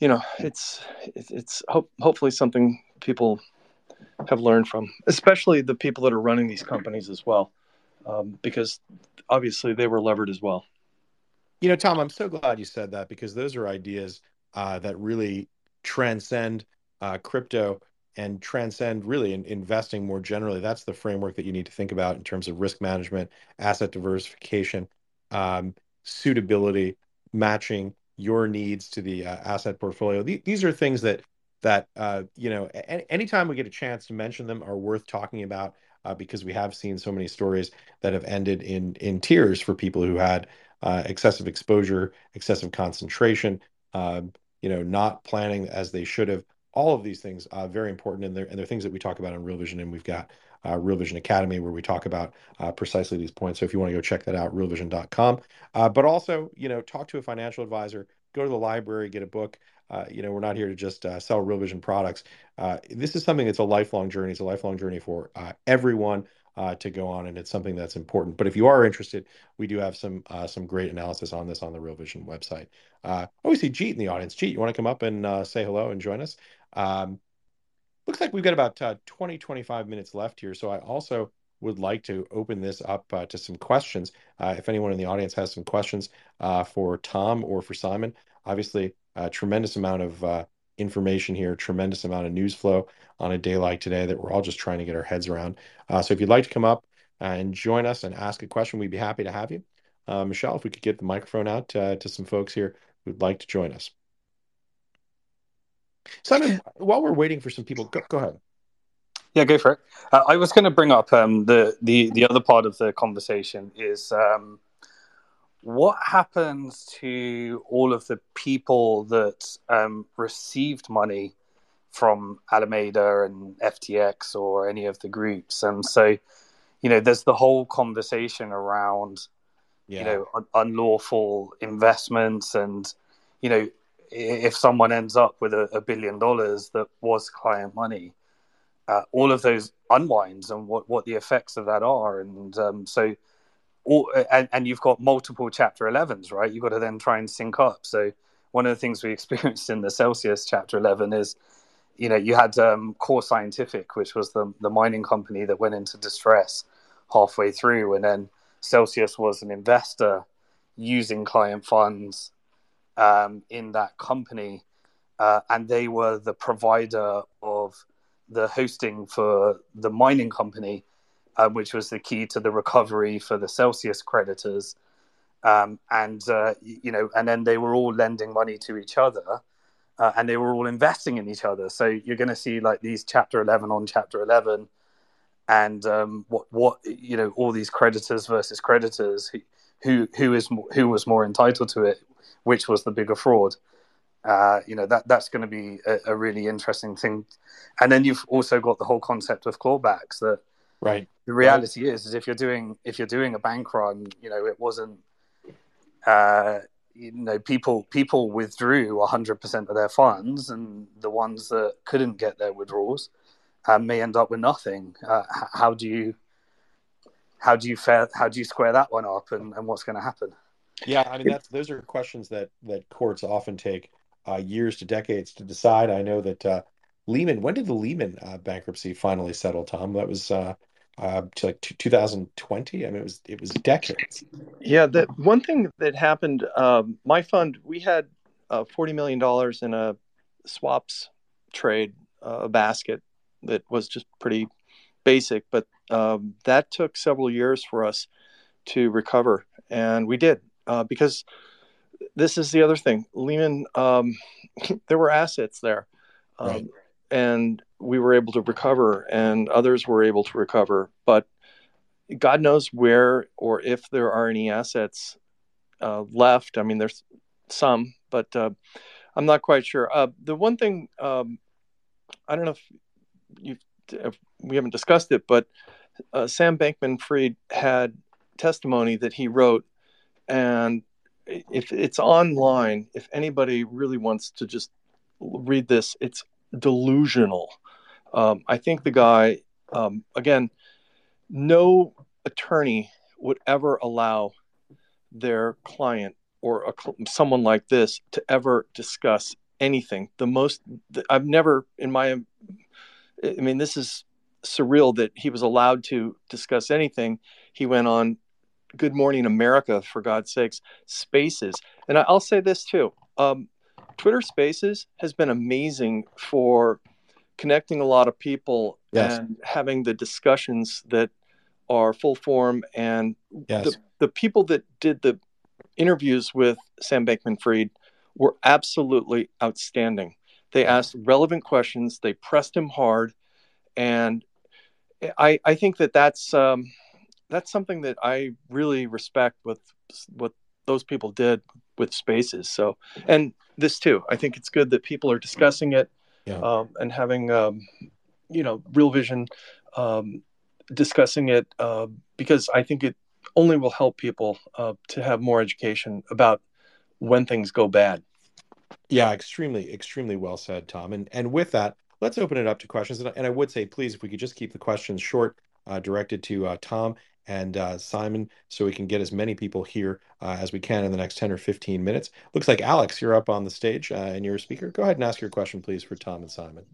you know, it's it's hope, hopefully something people have learned from, especially the people that are running these companies as well, um, because obviously they were levered as well. You know, Tom, I'm so glad you said that because those are ideas uh, that really transcend uh, crypto and transcend really in investing more generally. That's the framework that you need to think about in terms of risk management, asset diversification, um, suitability, matching your needs to the uh, asset portfolio. Th- these are things that that uh, you know. A- anytime we get a chance to mention them, are worth talking about uh, because we have seen so many stories that have ended in in tears for people who had uh, excessive exposure, excessive concentration. Um, you know, not planning as they should have all of these things uh, very important and they're, and they're things that we talk about in real vision and we've got uh, real vision academy where we talk about uh, precisely these points so if you want to go check that out realvision.com uh, but also you know talk to a financial advisor go to the library get a book you know, we're not here to just uh, sell Real Vision products. Uh, this is something that's a lifelong journey. It's a lifelong journey for uh, everyone uh, to go on, and it's something that's important. But if you are interested, we do have some uh, some great analysis on this on the Real Vision website. Uh, oh, we see Jeet in the audience. Jeet, you want to come up and uh, say hello and join us? Um, looks like we've got about uh, 20, 25 minutes left here. So I also would like to open this up uh, to some questions. Uh, if anyone in the audience has some questions uh, for Tom or for Simon, obviously tremendous amount of uh, information here, tremendous amount of news flow on a day like today that we're all just trying to get our heads around. Uh, so if you'd like to come up and join us and ask a question, we'd be happy to have you. Uh, Michelle, if we could get the microphone out to, to some folks here who'd like to join us. Simon, while we're waiting for some people, go, go ahead. Yeah, go for it. Uh, I was going to bring up um, the the the other part of the conversation is um, what happens to all of the people that um, received money from Alameda and FTX or any of the groups, and so you know, there's the whole conversation around yeah. you know un- unlawful investments and you know if someone ends up with a, a billion dollars that was client money uh, all of those unwinds and what, what the effects of that are. And um, so, all, and, and you've got multiple chapter 11s, right? You've got to then try and sync up. So, one of the things we *laughs* experienced in the Celsius chapter 11 is, you know, you had um, Core Scientific, which was the, the mining company that went into distress halfway through. And then Celsius was an investor using client funds um, in that company. Uh, and they were the provider of the hosting for the mining company, uh, which was the key to the recovery for the Celsius creditors. Um, and uh, you know, and then they were all lending money to each other, uh, and they were all investing in each other. So you're going to see like these Chapter 11 on Chapter 11, and um, what what you know, all these creditors versus creditors, who who, who is who was more entitled to it, which was the bigger fraud. Uh, you know that that's going to be a, a, really interesting thing, and then you've also got the whole concept of clawbacks. That right. The reality right. is, is if you're doing if you're doing a bank run, you know it wasn't. Uh, you know, people people withdrew 100% of their funds, and the ones that couldn't get their withdrawals uh, may end up with nothing. Uh, how do you how do you fair, how do you square that one up, and, and what's going to happen? Yeah, I mean that's those are questions that that courts often take uh, years to decades to decide. I know that uh, Lehman. When did the Lehman uh, bankruptcy finally settle, Tom? That was uh, uh, to like 2020. I mean, it was it was decades. Yeah, the one thing that happened. Um, my fund, we had uh, forty million dollars in a swaps trade, a basket that was just pretty basic, but um, that took several years for us to recover, and we did because this is the other thing. Lehman, um, *laughs* there were assets there, um, right. And we were able to recover, and others were able to recover. But God knows where or if there are any assets uh, left. I mean, there's some, but uh, I'm not quite sure. Uh, the one thing um, I don't know if you we haven't discussed it, but uh, Sam Bankman-Fried had testimony that he wrote, and if it's online, if anybody really wants to just read this, it's delusional. Um, I think the guy, um, again, no attorney would ever allow their client or a, someone like this to ever discuss anything. The most, I've never in my, I mean, this is surreal that he was allowed to discuss anything. He went on Good Morning America, for God's sakes, Spaces. And I'll say this too um, Twitter Spaces has been amazing for connecting a lot of people yes. and having the discussions that are full form. And yes. the, the people that did the interviews with Sam Bankman Fried were absolutely outstanding. They asked relevant questions, they pressed him hard. And I, I think that that's. Um, that's something that I really respect with what those people did with spaces. So, and this too, I think it's good that people are discussing it yeah. um, and having, um, you know, real vision um, discussing it uh, because I think it only will help people uh, to have more education about when things go bad. Yeah, extremely, extremely well said, Tom. And and with that, let's open it up to questions. And, and I would say, please, if we could just keep the questions short, uh, directed to uh, Tom and uh, Simon, so we can get as many people here uh, as we can in the next 10 or 15 minutes. Looks like Alex, you're up on the stage uh, and you're a speaker. Go ahead and ask your question, please, for Tom and Simon.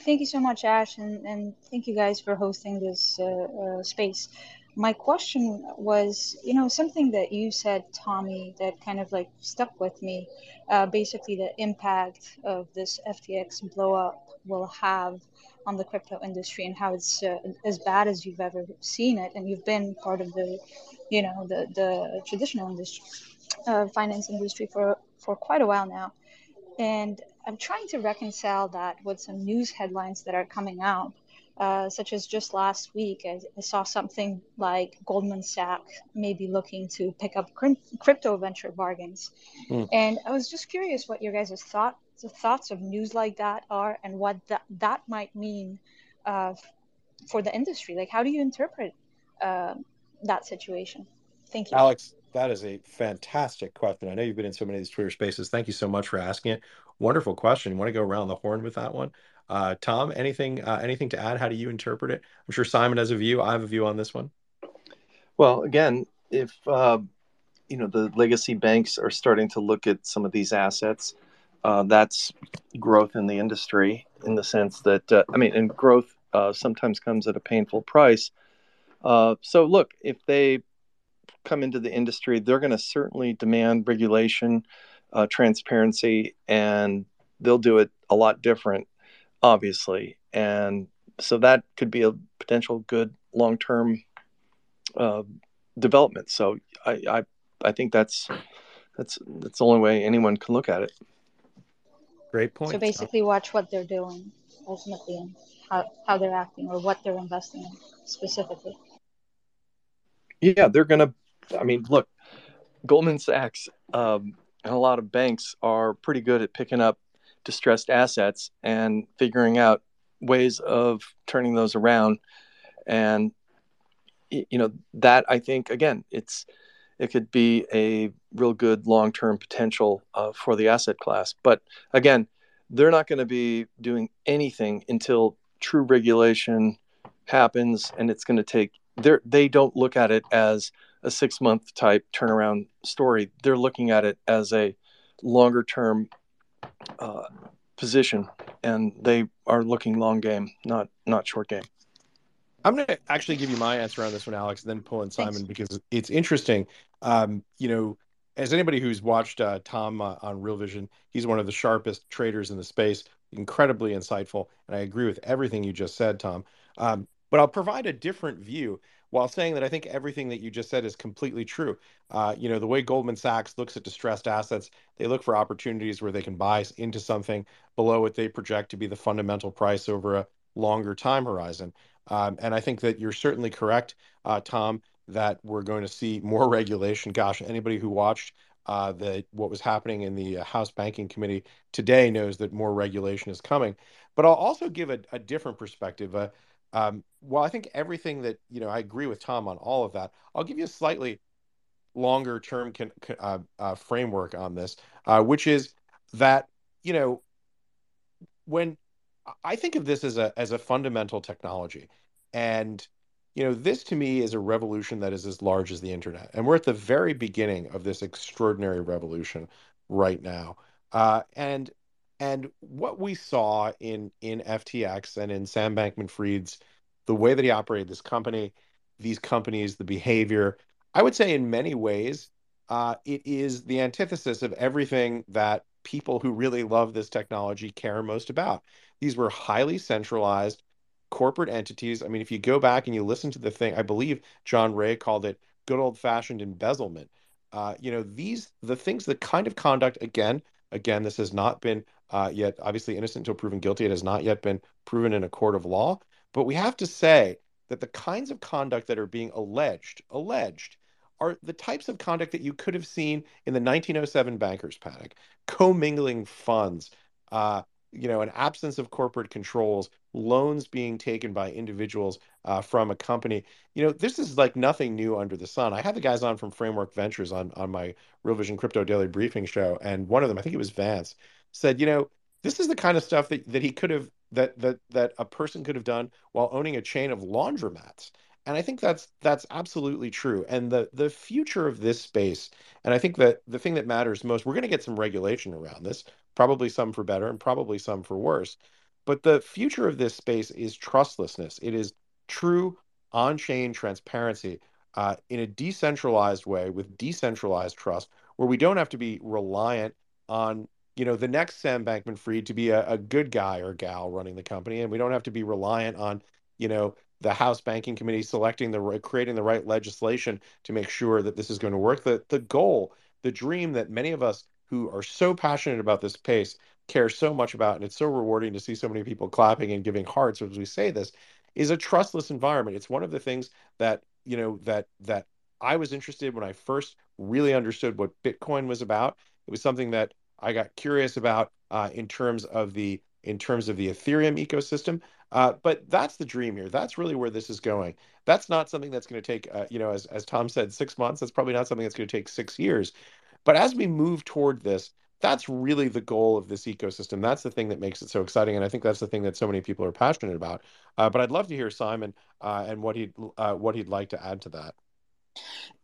Thank you so much, Ash, and, and thank you guys for hosting this uh, uh, space. My question was, you know, something that you said, Tommy, that kind of like stuck with me. Uh, basically, the impact of this FTX blow up will have on the crypto industry and how it's uh, as bad as you've ever seen it. And you've been part of the, you know, the the traditional industry, uh, finance industry for for quite a while now. And I'm trying to reconcile that with some news headlines that are coming out, uh, such as just last week, I, I, saw something like Goldman Sachs maybe looking to pick up crypto venture bargains. Mm. And I was just curious what your guys' thought, thoughts of news like that are and what that, that might mean uh, for the industry. Like, how do you interpret uh, that situation? Thank you. Alex, that is a fantastic question. I know you've been in so many of these Twitter spaces. Thank you so much for asking it. Wonderful question. You want to go around the horn with that one? Uh, Tom, anything uh, anything to add? How do you interpret it? I'm sure Simon has a view. I have a view on this one. Well, again, if uh, you know the legacy banks are starting to look at some of these assets, uh, that's growth in the industry in the sense that uh, I mean, and growth uh, sometimes comes at a painful price. so, look, if they come into the industry, they're going to certainly demand regulation uh, transparency, and they'll do it a lot different, obviously. And so that could be a potential good long term uh, development. So I, I I think that's that's that's the only way anyone can look at it. Great point. So basically, watch what they're doing ultimately and how, how they're acting or what they're investing in specifically. Yeah, they're going to. I mean, look, Goldman Sachs um, and a lot of banks are pretty good at picking up distressed assets and figuring out ways of turning those around and you know that i think again it's it could be a real good long-term potential uh, for the asset class but again they're not going to be doing anything until true regulation happens and it's going to take they they don't look at it as a six month type turnaround story. They're looking at it as a longer term uh, position, and they are looking long game, not not short game. I'm going to actually give you my answer on this one, Alex, and then pull in Simon Thanks. because it's interesting. Um, you know, as anybody who's watched uh, Tom uh, on Real Vision, he's one of the sharpest traders in the space, incredibly insightful, and I agree with everything you just said, Tom. Um, but I'll provide a different view while saying that I think everything that you just said is completely true. Uh, you know, the way Goldman Sachs looks at distressed assets, they look for opportunities where they can buy into something below what they project to be the fundamental price over a longer time horizon. Um, and I think that you're certainly correct, uh, Tom, that we're going to see more *laughs* regulation. Gosh, anybody who watched uh, the what was happening in the uh, House Banking Committee today knows that more regulation is coming. But I'll also give a, a different perspective. Uh, um, well, I think everything that you know, I agree with Tom on all of that. I'll give you a slightly longer term can, uh, uh, framework on this, uh, which is that you know, when I think of this as a as a fundamental technology, and you know, this to me is a revolution that is as large as the internet, and we're at the very beginning of this extraordinary revolution right now. Uh, and and what we saw in in FTX and in Sam Bankman-Fried's the way that he operated this company, these companies, the behavior, I would say in many ways, uh, it is the antithesis of everything that people who really love this technology care most about. These were highly centralized corporate entities. I mean, if you go back and you listen to the thing, I believe John Ray called it good old fashioned embezzlement. Uh, you know, these the things, the kind of conduct again Again, this has not been uh, yet, obviously, innocent until proven guilty. It has not yet been proven in a court of law. But we have to say that the kinds of conduct that are being alleged, alleged, are the types of conduct that you could have seen in the 1907 bankers panic, commingling funds, uh, you know, an absence of corporate controls, loans being taken by individuals uh, from a company. You know, this is like nothing new under the sun. I had the guys on from Framework Ventures on on my Real Vision Crypto Daily Briefing show, and one of them, I think it was Vance, said, you know, this is the kind of stuff that that he could have that that that a person could have done while owning a chain of laundromats. And I think that's that's absolutely true. And the the future of this space, and I think that the thing that matters most, we're going to get some regulation around this probably some for better and probably some for worse. But the future of this space is trustlessness. It is true on chain transparency uh, in a decentralized way with decentralized trust, where we don't have to be reliant on you know the next Sam Bankman Fried to be a, a good guy or gal running the company, and we don't have to be reliant on you know the House Banking Committee selecting the creating the right legislation to make sure that this is going to work. The the goal, the dream that many of us who are so passionate about this pace care so much about, and it's so rewarding to see so many people clapping and giving hearts as we say this, is a trustless environment. It's one of the things that you know that that I was interested when I first really understood what Bitcoin was about. It was something that I got curious about uh, in terms of the in terms of the Ethereum ecosystem. Uh, but that's the dream here. That's really where this is going. That's not something that's going to take, uh, you know, as as Tom said, six months. That's probably not something that's going to take six years. But as we move toward this, that's really the goal of this ecosystem. That's the thing that makes it so exciting, and I think that's the thing that so many people are passionate about. Uh, but I'd love to hear Simon uh, and what he'd uh, what he'd like to add to that.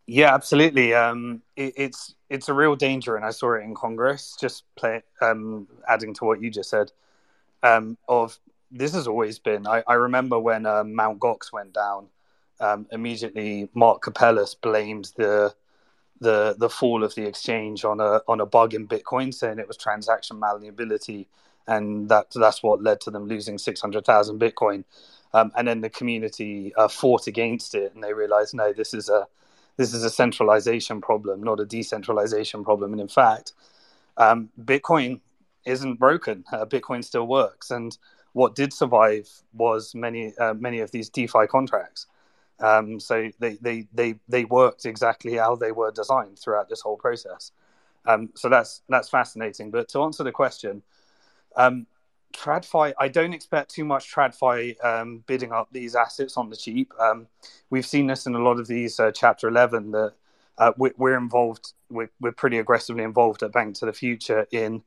Yeah, absolutely. Um, it, it's it's a real danger, and I saw it in Congress. Just play, um, adding to what you just said. Um, of this has always been. I, I remember when uh, Mount Gox went down. Um, immediately, Mark Karpelès blamed the the the fall of the exchange on a on a bug in Bitcoin, saying it was transaction malleability, and that that's what led to them losing six hundred thousand Bitcoin. Um, and then the community uh, fought against it, and they realized no, this is a this is a centralization problem, not a decentralization problem. And in fact, um, Bitcoin isn't broken. Uh, Bitcoin still works, and what did survive was many uh, many of these DeFi contracts. Um, so they, they, they, they worked exactly how they were designed throughout this whole process. Um, so that's that's fascinating. But to answer the question, um, TradFi, I don't expect too much TradFi um, bidding up these assets on the cheap. Um, we've seen this in a lot of these uh, Chapter 11 that uh, we, are involved, we're, we're, pretty aggressively involved at Bank to the Future in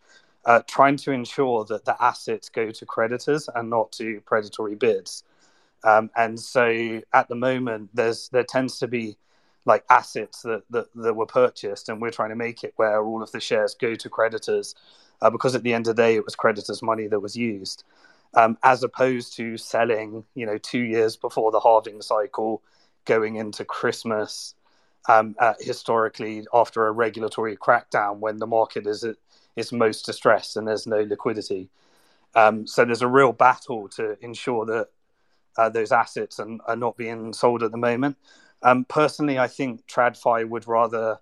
uh, trying to ensure that the assets go to creditors and not to predatory bids. Um, and so at the moment, there's there tends to be like assets that, that, that were purchased, and we're trying to make it where all of the shares go to creditors, uh, because at the end of the day, it was creditors' money that was used, um, as opposed to selling, you know, two years before the halving cycle, going into Christmas, um, uh, historically after a regulatory crackdown when the market is at its most distressed and there's no liquidity. Um, so there's a real battle to ensure that uh, those assets are not being sold at the moment. Um, personally, I think TradFi would rather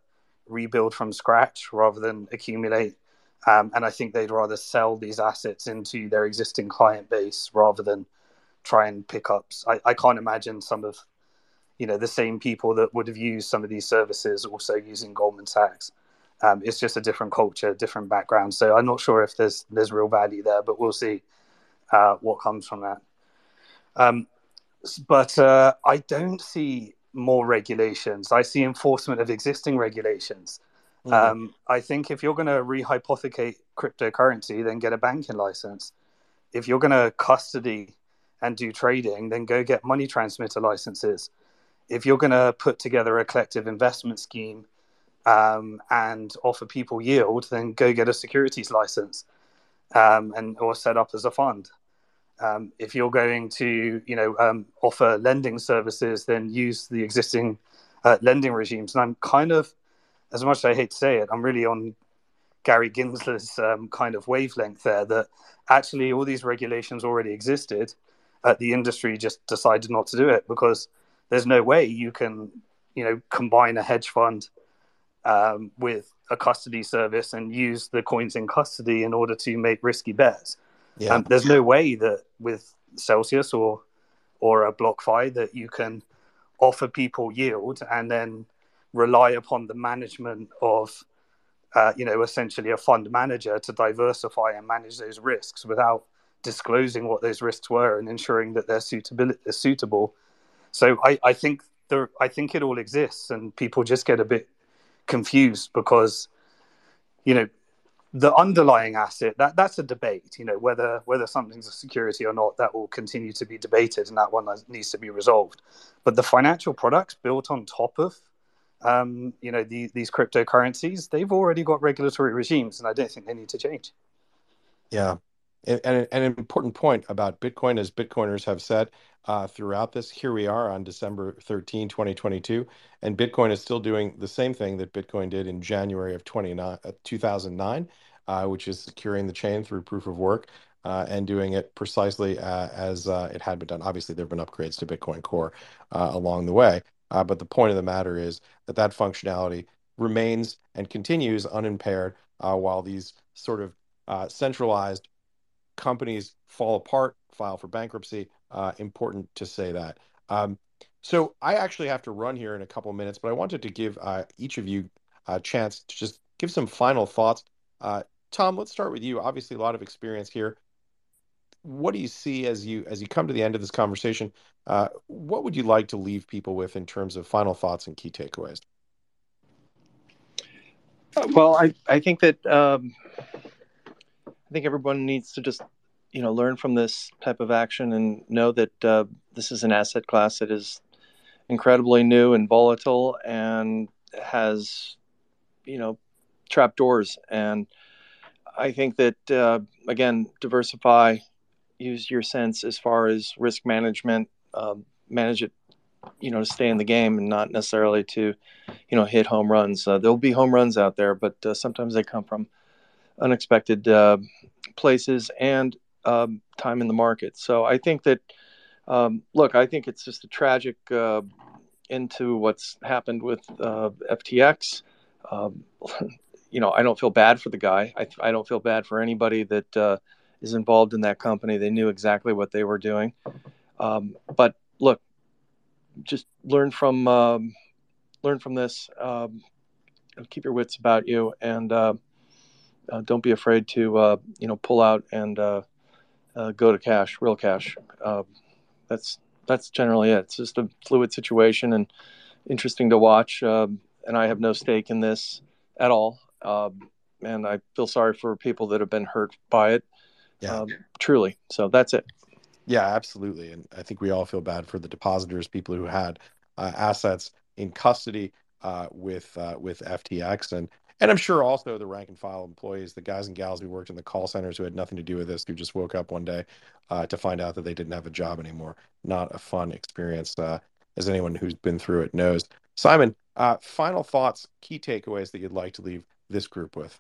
rebuild from scratch rather than accumulate. Um, and I think they'd rather sell these assets into their existing client base rather than try and pick up. I, I can't imagine some of you know the same people that would have used some of these services also using Goldman Sachs. Um, it's just a different culture, different background. So I'm not sure if there's there's real value there, but we'll see uh, what comes from that. Um, but uh, I don't see more regulations. I see enforcement of existing regulations. Mm-hmm. Um, I think if you're going to rehypothecate cryptocurrency, then get a banking license. If you're going to custody and do trading, then go get money transmitter licenses. If you're going to put together a collective investment scheme um, and offer people yield, then go get a securities license um, and or set up as a fund. Um, if you're going to, you know, um, offer lending services, then use the existing uh, lending regimes. And I'm kind of, as much as I hate to say it, I'm really on Gary Gensler's um, kind of wavelength there. That actually all these regulations already existed. Uh, the industry just decided not to do it because there's no way you can, you know, combine a hedge fund um, with a custody service and use the coins in custody in order to make risky bets. Yeah. Um, there's no way that with Celsius or or a BlockFi that you can offer people yield and then rely upon the management of uh, you know, essentially a fund manager to diversify and manage those risks without disclosing what those risks were and ensuring that they're suitable. suitable. So I, I think there, I think it all exists, and people just get a bit confused because, you know, the underlying asset that that's a debate. You know, whether whether something's a security or not, that will continue to be debated, and that one needs to be resolved. But the financial products built on top of um, you know, the, these cryptocurrencies, they've already got regulatory regimes, and I don't think they need to change. Yeah. And, and an important point about Bitcoin, as Bitcoiners have said uh, throughout this, here we are on December 13, 2022, and Bitcoin is still doing the same thing that Bitcoin did in January of 29, uh, 2009, uh, which is securing the chain through proof of work. Uh, and doing it precisely uh, as uh, it had been done. Obviously, there have been upgrades to Bitcoin Core along the way, but the point of the matter is that that functionality remains and continues unimpaired while these sort of centralized companies fall apart, file for bankruptcy. Uh, important to say that. Um, so I actually have to run here in a couple of minutes, but I wanted to give uh, each of you a chance to just give some final thoughts. Uh, Tom, let's start with you. Obviously, a lot of experience here what do you see as you as you come to the end of this conversation? Uh, what would you like to leave people with in terms of final thoughts and key takeaways? Well, I I think that um, I think everyone needs to just you know learn from this type of action and know that uh, this is an asset class that is incredibly new and volatile and has you know trapdoors and I think that uh, again diversify use your sense as far as risk management, uh, manage it, you know, to stay in the game and not necessarily to, you know, hit home runs. Uh, there'll be home runs out there, but uh, sometimes they come from unexpected uh, places and um, time in the market. So I think that, um, look, I think it's just a tragic uh, into what's happened with uh, FTX. Um, *laughs* you know, I don't feel bad for the guy. I, I don't feel bad for anybody that is involved in that company. They knew exactly what they were doing. Um, but look, just learn from um, learn from this. Um, keep your wits about you, and uh, uh, don't be afraid to uh, you know pull out and uh, uh, go to cash, real cash. Um, that's that's generally it. It's just a fluid situation and interesting to watch. Um, and I have no stake in this at all. Um, and I feel sorry for people that have been hurt by it yeah. Um, truly. So that's it. Yeah, absolutely. And I think we all feel bad for the depositors, people who had uh, assets in custody uh, with uh, with FTX, and and I'm sure also the rank and file employees, the guys and gals who worked in the call centers who had nothing to do with this, who just woke up one day uh, to find out that they didn't have a job anymore. Not a fun experience, uh, as anyone who's been through it knows. Simon, uh, final thoughts, key takeaways that you'd like to leave this group with.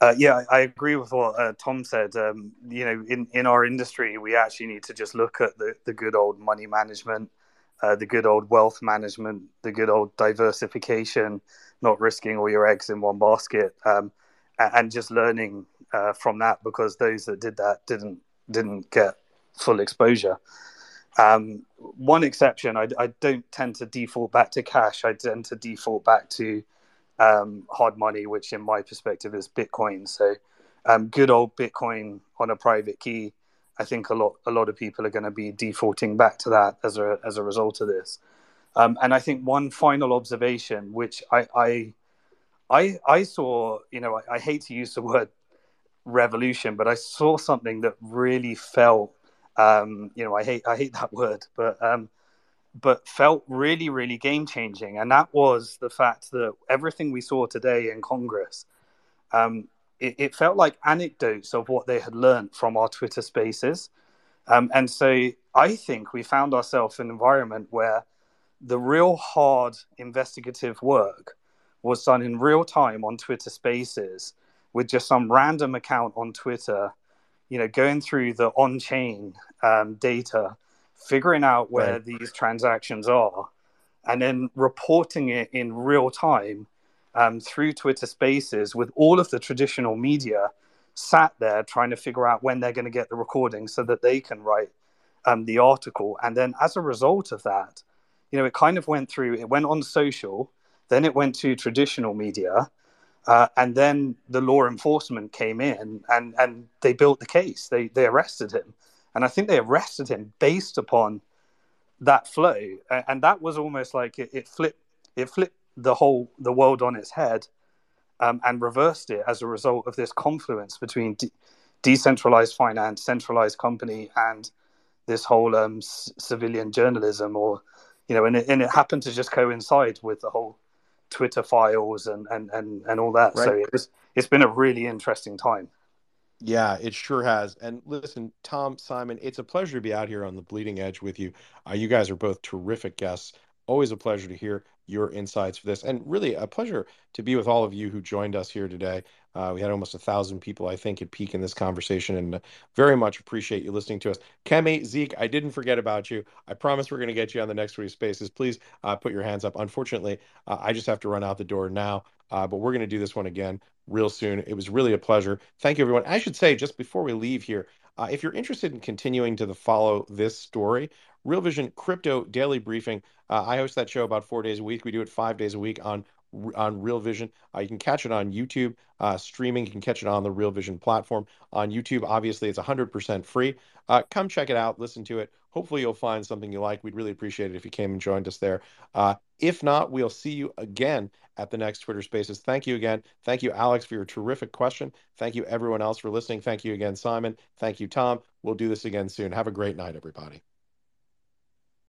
Uh, yeah, I agree with what uh, Tom said. Um, you know, in, in our industry, we actually need to just look at the, the good old money management, uh, the good old wealth management, the good old diversification, not risking all your eggs in one basket, um, and just learning uh, from that because those that did that didn't didn't get full exposure. Um, one exception, I, I, don't tend to default back to cash. I tend to default back to um, hard money, which in my perspective is Bitcoin. So, um, good old Bitcoin on a private key. I think a lot a lot of people are going to be defaulting back to that as a as a result of this. Um, and I think one final observation, which I I I, I saw, you know, I, I, hate to use the word revolution, but I saw something that really felt, um, you know, I hate I hate that word, but um, but felt really, really game changing. And that was the fact that everything we saw today in Congress, um, it, it, felt like anecdotes of what they had learned from our Twitter spaces. Um, and so I think we found ourselves in an environment where the real hard investigative work was done in real time on Twitter spaces with just some random account on Twitter, you know, going through the on chain um, data figuring out where right. these transactions are, and then reporting it in real time um, through Twitter Spaces with all of the traditional media sat there trying to figure out when they're going to get the recording so that they can write um, the article. And then as a result of that, you know, it kind of went through, it went on social, then it went to traditional media. Uh, and then the law enforcement came in and, and they built the case. They, they arrested him. And I think they arrested him based upon that flow. And that was almost like it, it flipped it flipped the whole the world on its head um, and reversed it as a result of this confluence between de- decentralized finance, centralized company, and this whole um, c- civilian journalism, or you know, and it, and it happened to just coincide with the whole Twitter files and and and, and all that. Right. So it was, it's been a really interesting time. Yeah, it sure has. And listen, Tom, Simon, it's a pleasure to be out here on the bleeding edge with you. Uh, you guys are both terrific guests. Always a pleasure to hear your insights for this, and really a pleasure to be with all of you who joined us here today. Uh, we had almost a thousand people, I think, at peak in this conversation, and uh, very much appreciate you listening to us. Kemi, Zeke, I didn't forget about you. I promise we're going to get you on the next three spaces. Please uh, put your hands up. Unfortunately, uh, I just have to run out the door now, uh, but we're going to do this one again real soon. It was really a pleasure. Thank you, everyone. I should say, just before we leave here, uh, if you're interested in continuing to the follow this story, Real Vision Crypto Daily Briefing. Uh, I host that show about four days a week. We do it five days a week on on Real Vision. Uh, you can catch it on YouTube uh, streaming. You can catch it on the Real Vision platform on YouTube. Obviously, it's 100% free. Uh, come check it out. Listen to it. Hopefully, you'll find something you like. We'd really appreciate it if you came and joined us there. Uh, if not, we'll see you again at the next Twitter Spaces. Thank you again. Thank you, Alex, for your terrific question. Thank you, everyone else, for listening. Thank you again, Simon. Thank you, Tom. We'll do this again soon. Have a great night, everybody.